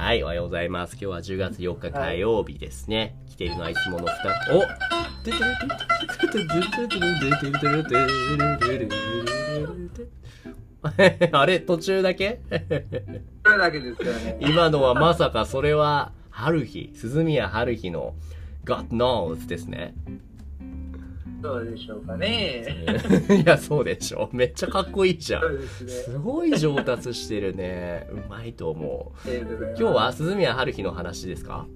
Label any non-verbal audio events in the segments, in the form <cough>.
はい、おはようございます。今日は10月4日火曜日ですね。来ているのはいつもの2おあれ途中だけ？それだけですよね。今のはまさかそれは、春日、鈴宮春日の God knows ですね。どうでしょうかね。いや、そうでしょ。めっちゃかっこいいじゃんすね。すごい上達してるね。うまいと思う。今日は鈴宮春日の話ですか？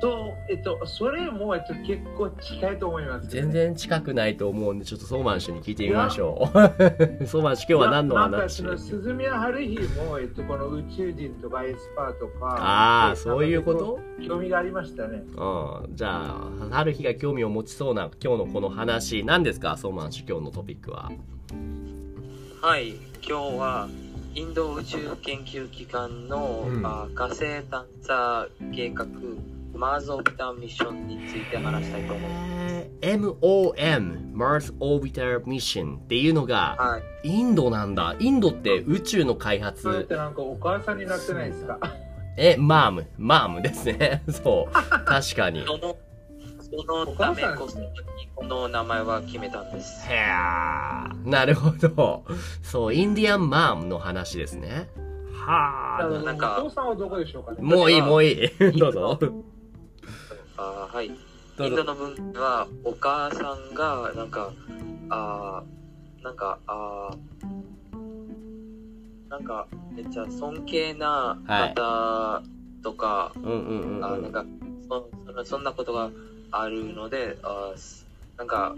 と、えっと、それも、えっと、結構近いと思います、全。然近くないと思うんで、ちょっとソーマン氏に聞いてみましょう。ソーマン氏、<laughs> 今日は何のなんか話その鈴宮春日も、えっと、この宇宙人とかエスパーとか。ああ、えそういうこと？興味がありましたね。うん。じゃあ、春日が興味を持ちそうな今日のこの話、何ですかソーマン氏、今日のトピックは？はい、今日はインド宇宙研究機関の、うんあ火星探査計画マーズオビターミッションについて話したいと思います。えー MOM、Mars Orbiter Mission っていうのが、はい、インドなんだ。インドって宇宙の開発。それってなんかお母さんになってないですか？え、マーム、マームですね。<laughs> そう。確かに。そのそのためこそこの名前は決めたんです。へーなるほど。そう、インディアンマームの話ですね。はあ。なんかお父さんはどこでしょうかねもういい、もういい。<laughs> どうぞ。あはい、イ。ンドの文化はお母さんがなんかあーなんかあーなんかめっちゃ尊敬な方とか、うんうんうんうん。あなんかそそのそんなことがあるのであすなんか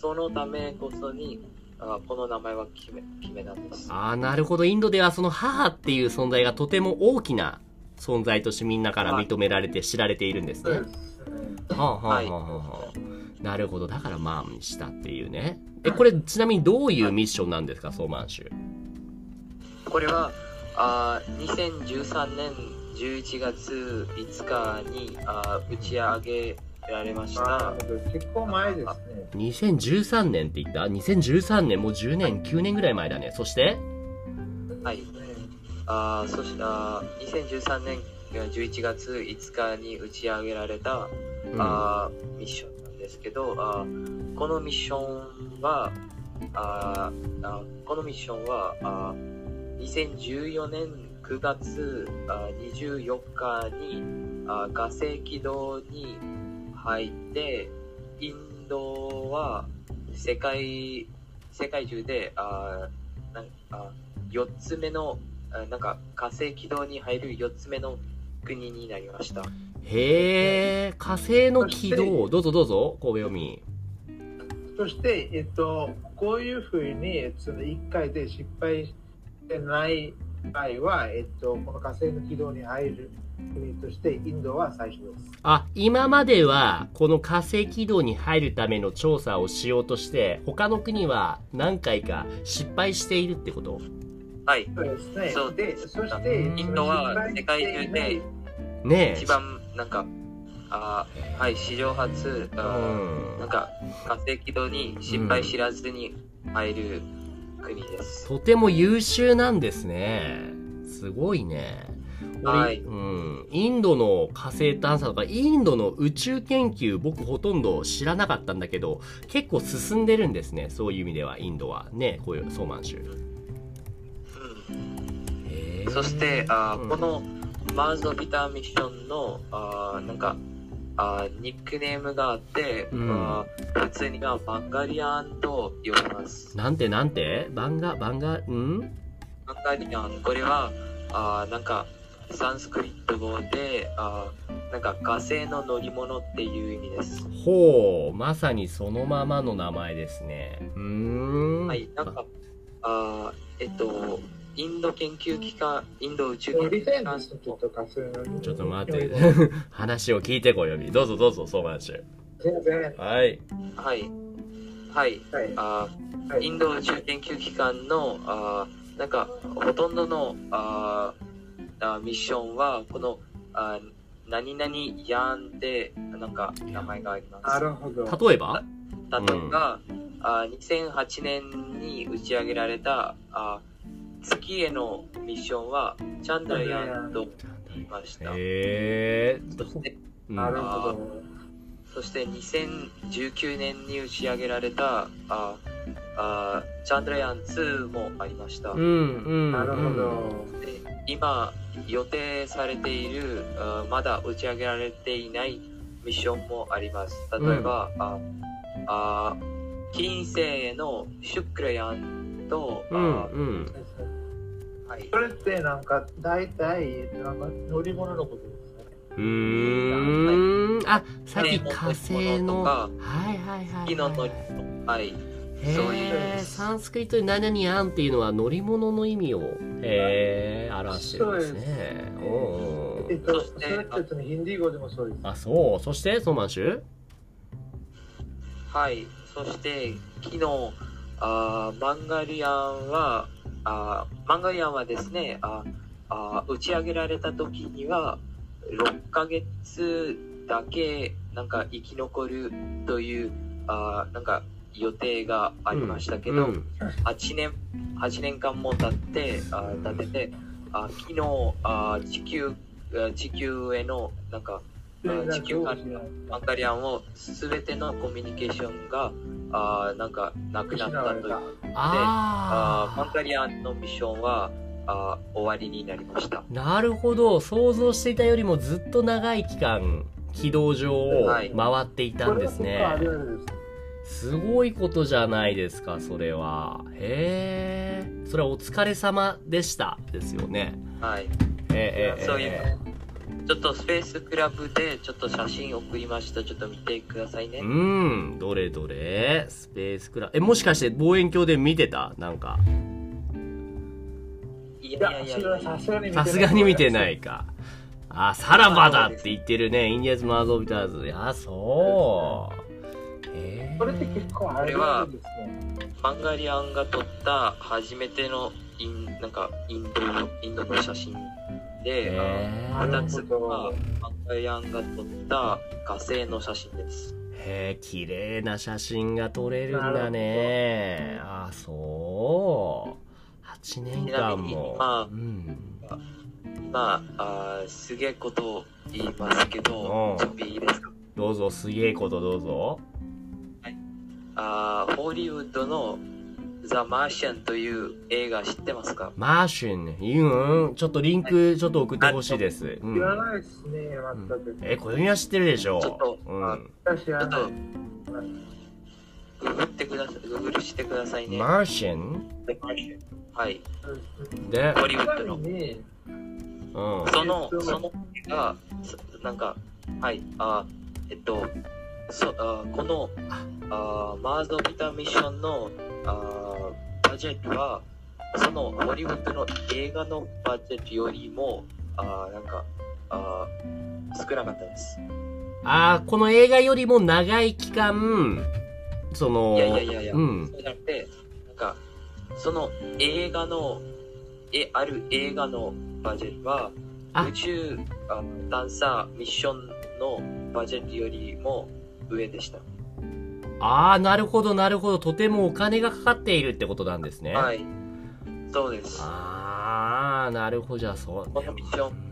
そのためこそにあこの名前は決め決めたんですああ、なるほど。インドではその母っていう存在がとても大きな存在としてみんなから認められて知られているんですね。そうですね。はあ、はあはあはあはあ、なるほど。だからマームにしたっていうね。え、これちなみにどういうミッションなんですか、ソーマン州。これはあ2013年11月5日にあ打ち上げられましあたー結構前ですね。2013年って言った ?2013 年、もう10年、9年ぐらい前だね。そして？はいあそしてあ2013年11月5日に打ち上げられたうん。あーミッションなんですけどあーこのミッションはあーあーこのミッションはあー2014年9月あー24日にあー火星軌道に入ってインドは世界世界中であーなんあ4つ目のあなんか火星軌道に入る4つ目の国になりました。へえ、火星の軌道。どうぞどうぞ、神戸読み。そして、えっと、こういうふうに、その1回で失敗してない場合は、えっと、この火星の軌道に入る国として、インドは最初です。あ、今までは、この火星軌道に入るための調査をしようとして、他の国は何回か失敗しているってこと？はい。そうですね。そうで、そして、インドは世界中でねえ。一番なんか、あーはい、史上初、うあーなんん。か火星軌道に失敗知らずに入る国です。とても優秀なんですね。すごいね。俺はいうん。インドの火星探査とか、インドの宇宙研究、僕ほとんど知らなかったんだけど、結構進んでるんですね。そういう意味では、インドは。ね、こういう、ソーマン州。そして、あーうんこのマーズ・オビターミッションの、あーなんか、あーニックネームがあって、うん普通にはバンガリアンと呼びます。なんてなんて？バンガ、バンガ、ん？バンガリアン、これは、あーなんか、サンスクリット語で、あーなんか火星の乗り物っていう意味です。ほう、まさにそのままの名前ですね。うーん。はい、なんか、あーえっと、インド研究機関、インド宇宙研リ究機関。ちょっと火星の。ちょっと待って。<laughs> 話を聞いてこよみ。どうぞどうぞ、ソーマン州。全然。はい。はい、はい、はい。あはいーインド宇宙研究機関の、あーなんか、ほとんどのあーあーミッションは、この、あー何々ヤンで、なんか、名前があります。なるほど。例えば？例えば、あー2008年に打ち上げられた、あー月へのミッションはチャンドラヤンと言いました。へえそしてうんなるほど。そして2019年に打ち上げられたああチャンドラヤン2もありました。うんうんなるほど。で今予定されているあまだ打ち上げられていないミッションもあります。例えば、ああ金星へのシュクラヤンと、うんあうん。はい、それってなんか大体なんか乗り物のことですね。うーん。あさっき火星のははいはいはい。月の乗りはい物はい、へそういう。えサンスクリットで何々あんっていうのは乗り物の意味をへえ表してるんですね。そうおうえっと、そしてそれってヒンディー語でもそうです。あそう。そしてソーマンシュはい、そして昨日あマンガリアンはあマンガリアンはですねああ打ち上げられた時には6ヶ月だけなんか生き残るというあなんか予定がありましたけど、うん8年8年間も経ってあ経っててあ昨日あ地球あ地球へのなんかあ地球からマンガリアンを全てのコミュニケーションがあなんかなくなったという。あマンあガリアンのミッションはあ終わりになりました。あなるほど。想像していたよりもずっと長い期間軌道上をはい。回っていたんですね、は結構あるあるです。すごいことじゃないですかそれは。へえそれはお疲れ様でしたですよね。はい。ええええそういうえちょっとスペースクラブでちょっと写真送りました。ちょっと見てくださいね。えうん。どれどれ。スペースクラえもしかして望遠鏡で見てた？なんか。いいや、やいやいや。さすがに見てない。さすがに見てないか。あさらばだって言ってるね。インディアンズ・マーズ・オブ・ターズ。いやそう。へえこれって結構あるあるですね。マンガリアンが撮った初めてのインなんかインドインドの写真で、へー。あ二つはマンガリアンが撮った火星の写真です。へえ綺麗な写真が撮れるんだね。あそう。8年間も。まあうん。まあ、あーすげえことを言いますけどうん、ちょっといいですか？どうぞすげえことどうぞ。あーホリウッドのザ・マーシャンという映画知ってますか？マーシュンいいうん。ちょっとリンクちょっと送ってほしいです、うん。知らないですね、全く。え小泉は知ってるでしょ？ちょっとうん、知らないちょっと。ググってください、ググルしてくださいね。マーシュンはい。で、ホリウッドの。うん、その、その映画、そなんか、はい、あえっと、そあこのあマーズ・オビタ・ミッションのあバジェットは、そのホリウッドの映画のバジェットよりも、あなんか、あ少なかったです。あーこの映画よりも長い期間そのいやいやいやいや、うんそうじゃなくて、なんか、その映画の、え、ある映画のバジェットは、あ宇宙あ探査ミッションのバジェットよりも上でした。ああなるほどなるほどとてもお金がかかっているってことなんですねはい。そうです。ああなるほどじゃあそうこのミッション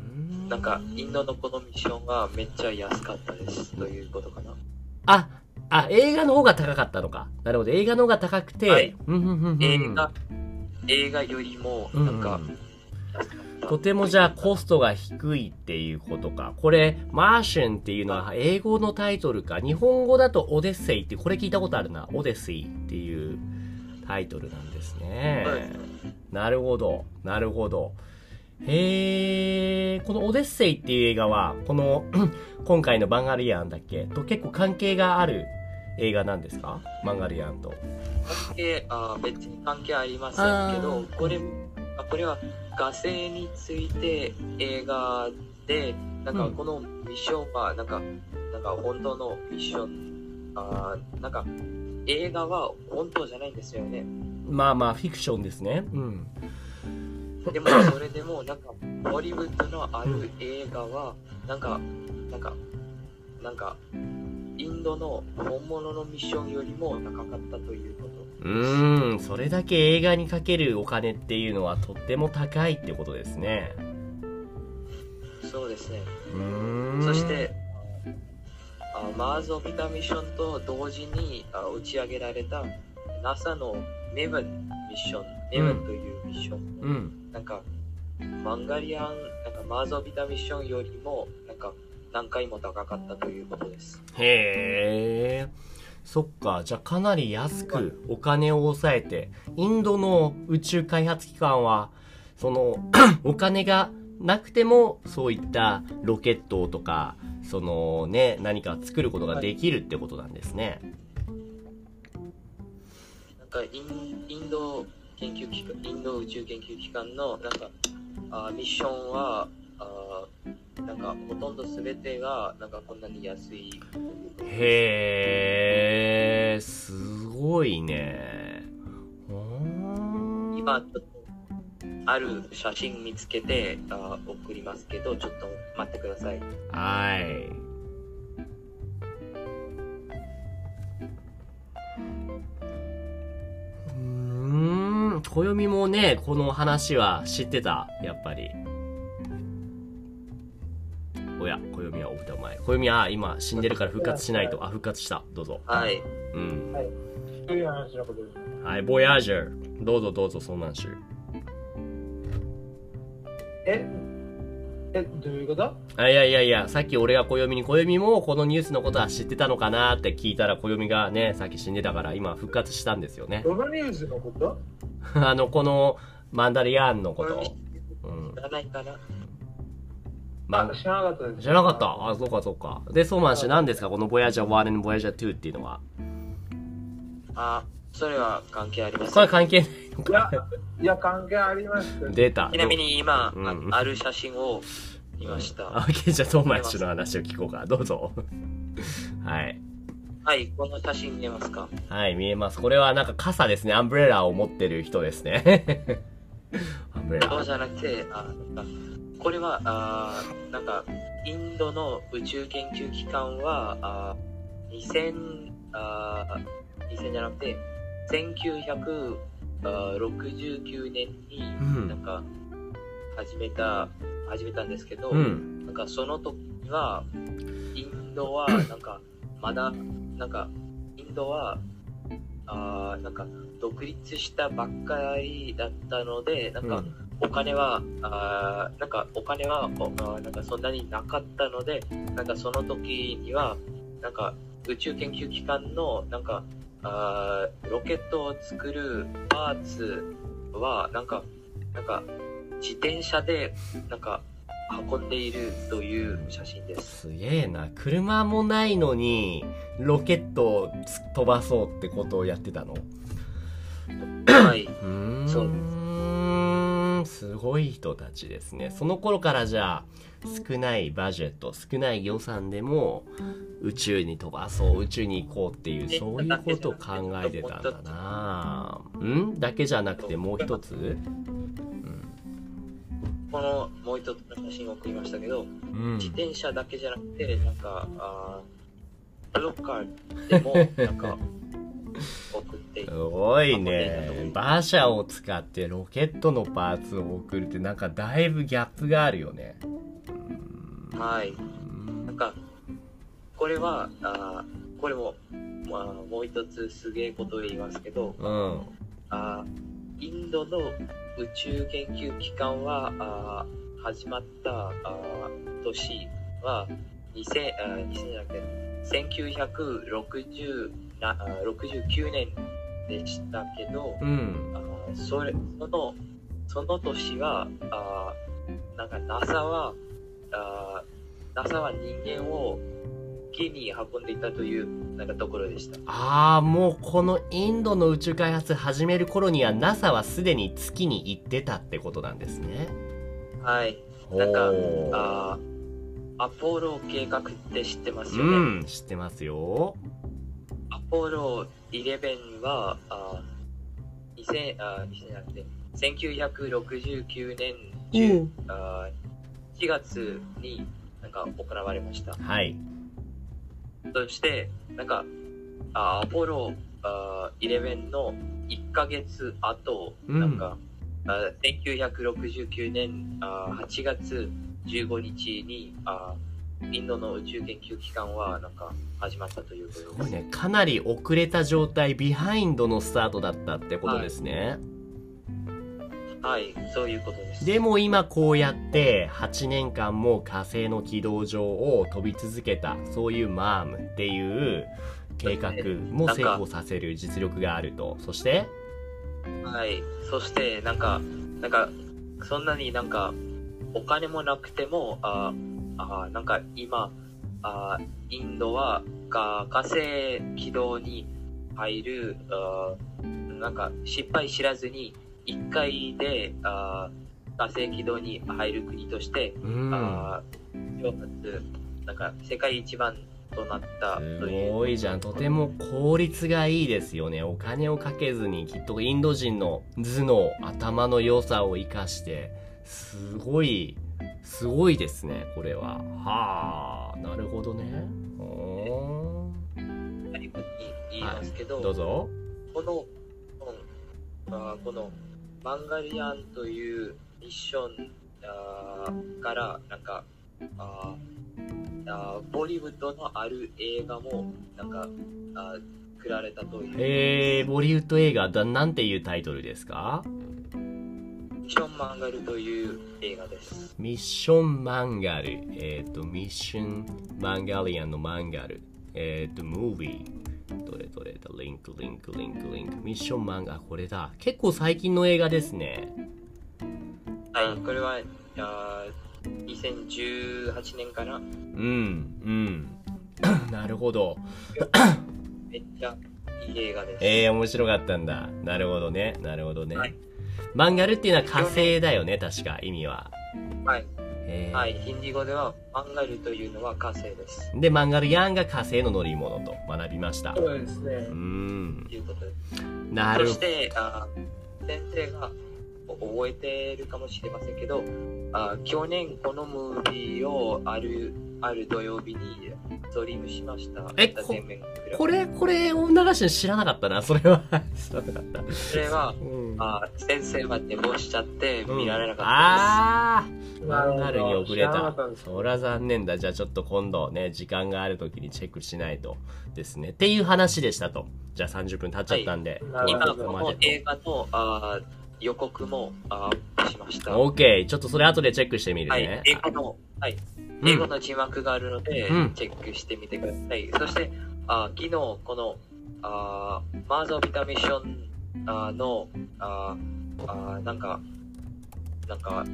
ンなんか、インドのこのミッションはめっちゃ安かったです。ということかな。ああ映画の方が高かったのかなるほど映画の方が高くて、はいうんうんうんうん映画、映画よりも、なんかうん、安かった。とてもじゃあコストが低いっていうことか。これ、マーシュンっていうのは英語のタイトルか。日本語だとオデッセイって、これ聞いたことあるな。オデッセイっていうタイトルなんですね。そうですなるほど。なるほど。へえ、このオデッセイっていう映画は、この、<clears throat> 今回のバンガリアンだっけ？と結構関係がある映画なんですか？マンガリアンと。関係あ別に関係ありませんけどあこれあこれは火星について映画でなんかうんこのミッションはなんか、なんか本当のミッションあなんか映画は本当じゃないんですよねまあまあ、フィクションですね。うん。でもそれでもなんかホリウッドのある映画はなんかなんかなんかインドの本物のミッションよりも高かったということ。うーん、それだけ映画にかけるお金っていうのはとっても高いってことですね。そうですね。そして、あマーズ・オビタミッションと同時にあ打ち上げられた NASA のメブンミッション、メブンというミッション、うん。なんか、マンガリアン、なんかマーズ・オビタミッションよりも、なんか、何回も高かったということです。へえ。そっか。じゃあかなり安くお金を抑えて、インドの宇宙開発機関は、その、<clears throat> お金がなくても、そういったロケットとか、そのね、何か作ることができるってことなんですね。なんかイン、インド研究機関、インド宇宙研究機関の、なんか、あミッションは、あなんか、ほとんど全てが、なんかこんなに安い。へえ、すごいね。うーん今、ちょっと、ある写真見つけてあ送りますけど、ちょっと待ってください。はい。うーん、暦もね、この話は知ってた、やっぱり。おや、暦はお歌うまい。暦は今死んでるから復活しないと。あ、復活した。どうぞ。はい。うん。はい。という話のことです。はい、ボヤージャー。どうぞどうぞ、ソーマンシュ。え？え、どういうこと？あいやいやいや、さっき俺が暦に、暦もこのニュースのことは知ってたのかなって聞いたら、暦がね、さっき死んでたから、今復活したんですよね。どのニュースのこと？<laughs> あの、この、マンダリアンのこと。うん知。らないかなまあ、知らなかったです。知らなかった？あ、そうかそうか。で、ソーマン氏何ですか？このボヤージャー1 and ボヤージャー2っていうのは？あ、それは関係ありまこせん。れ関係ないのいやか。、いや、関係あります。出た。ちなみに今、うんあある写真を見ました。あ、ケーじゃあソーマン氏の話を聞こうか。どうぞ。はい。はい、この写真見えますか？はい、見えます。これはなんか傘ですね。アンブレラを持ってる人ですね。アンブレラ。そうじゃなくて、あこれはあなんかインドの宇宙研究機関はあ2000あ2000じゃなくて1969年にうんなんか始めた、始めたんですけど、うん。なんかその時はインドは <coughs> なんかまだなんかインドはあーなんか独立したばっかりだったのでなんか、うんお金は、あーなんかお金は、おあーなんかそんなになかったので、なんかその時には、なんか宇宙研究機関の、なんか、あーロケットを作るパーツは、なんか、なんか自転車で、なんか運んでいるという写真です。すげえな。車もないのに、ロケットをつ飛ばそうってことをやってたの？はい。そうすごい人たちですね。その頃からじゃあ、少ないバジェット、少ない予算でも、宇宙に飛ばそう、宇宙に行こうっていう、そういうことを考えてたんだな。んだけじゃなくてもう一つ？うん。このもう一つの写真を送りましたけど、うん。自。転車だけじゃなくて、なんか、あーブロッカーでも、なんか、<laughs> すごいね。馬車を使ってロケットのパーツを送るってなんかだいぶギャップがあるよね。はい。うんなんか、これは、あーこれも、まあ、もう一つすげえことを言いますけど、うん。あーインドの宇宙研究機関は、あー始まったあー年は、2000、あー2000じゃなくて、1960なあー69年でしたけど、うん。あーそれ、その、その年は、あーなんか NASA は、あー NASA は人間を月に運んでいたという、なんかところでした。ああ、もうこのインドの宇宙開発始める頃には NASA はすでに月に行ってたってことなんですね。はい。なんかあーアポロ計画って知ってますよね？うん、知ってますよ。アポロ11は、あー2000あー2000じゃなくて、1969年10、あー4月になんか行われました。はい。そして、なんか、あアポロあ11の1ヶ月後、うんなんか、あ1969年あ8月15日にあインドの宇宙研究機関はなんか始まったということです。これね、かなり遅れた状態、ビハインドのスタートだったってことですね。はい、そういうことです。でも今こうやって8年間も火星の軌道上を飛び続けた、そういうマームっていう計画も成功させる実力があると。そして、はい。そして、なんか、なんか、そんなになんか、お金もなくても、ああなんか今、あインドはが火星軌道に入る、あなんか失敗知らずに、一回であ火星軌道に入る国として、うん。あなんか世界一番となったすという。ごいじゃん。とても効率がいいですよね。お金をかけずに、きっとインド人の頭脳、頭の良さを活かして、すごい、すごいですね、これは。はあ、なるほどね。お最後に言いますけど、ーどうぞ。この、うんあーこのマンガリアンというミッションから、なんか、あーあーボリウッドのある映画も、なんか、あー作られたという。えー、ボリウッド映画だ、なんていうタイトルですか？ミッションマンガルという映画です。ミッションマンガル。えっ、と、ミッションマンガリアンのマンガル。えっ、と、ムービー。どれどれだ、リンク、リンク、リンク、リンク。ミッションマンガ、これだ。結構最近の映画ですね。はい、これは、あー2018年かなうん、うん。<coughs> なるほど。めっちゃいい映画です。えー、面白かったんだ。なるほどね。なるほどね。はいマンガルっていうのは火星だよね、確か、意味は。はい。えーはい、ヒンディー語ではマンガルというのは火星です。で、マンガルヤンが火星の乗り物と学びました。そうですねう。んと。いうことです。なるほど。そして、あ先生が覚えてるかもしれませんけど、あ去年このムービーをある、ある土曜日にストリームしました。えエンターテインメントクラブ。これ、これを流し知らなかったな、それは。知らなかった。それは、うん。あ先生は寝坊しちゃって見られなかっあー。マンガルに遅れ知らなかたったんです。そりゃ残念だ。じゃあちょっと今度ね時間がある時にチェックしないと。ですね。っていう話でしたと。じゃあ30分経っちゃったんで、はい。た。今、映画のあ予告もあアップしました。と OK ちょっとそれ後でチェックしてみるはい。ね、、英語の、はい、うん。英語の字幕があるので、うん。チェックしてみてください。そして、あ昨日、この、あマーズ・オビタ・ミッションあの、ああなんか、なんか、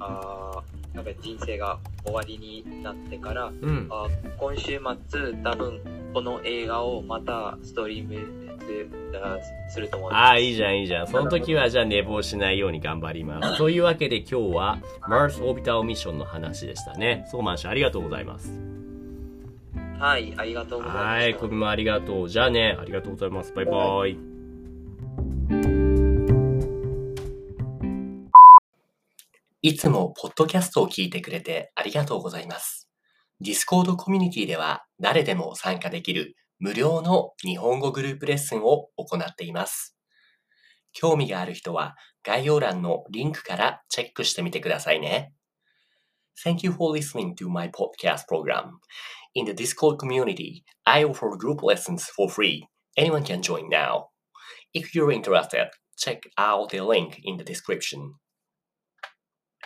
あなんか人生が終わりになってから、うん。あ今週末、多分、この映画をまたストリームすあすると思います。ああいいじゃんいいじゃんその時はじゃあ寝坊しないように頑張りますというわけで今日は Mars Orbital Mission の話でしたねソーマン氏ありがとうございますはい、ありがとうございます。はい、コビもありがとう。じゃあね、ありがとうございます。バイバイ。いつもポッドキャストを聞いてくれてありがとうございます。Discord コミュニティでは誰でも参加できる無料の日本語グループレッスンを行っています。興味がある人は概要欄のリンクからチェックしてみてくださいね。Thank you for listening to my podcast program. In the Discord community, I offer group lessons for free. Anyone can join now. If you're interested, check out the link in the description.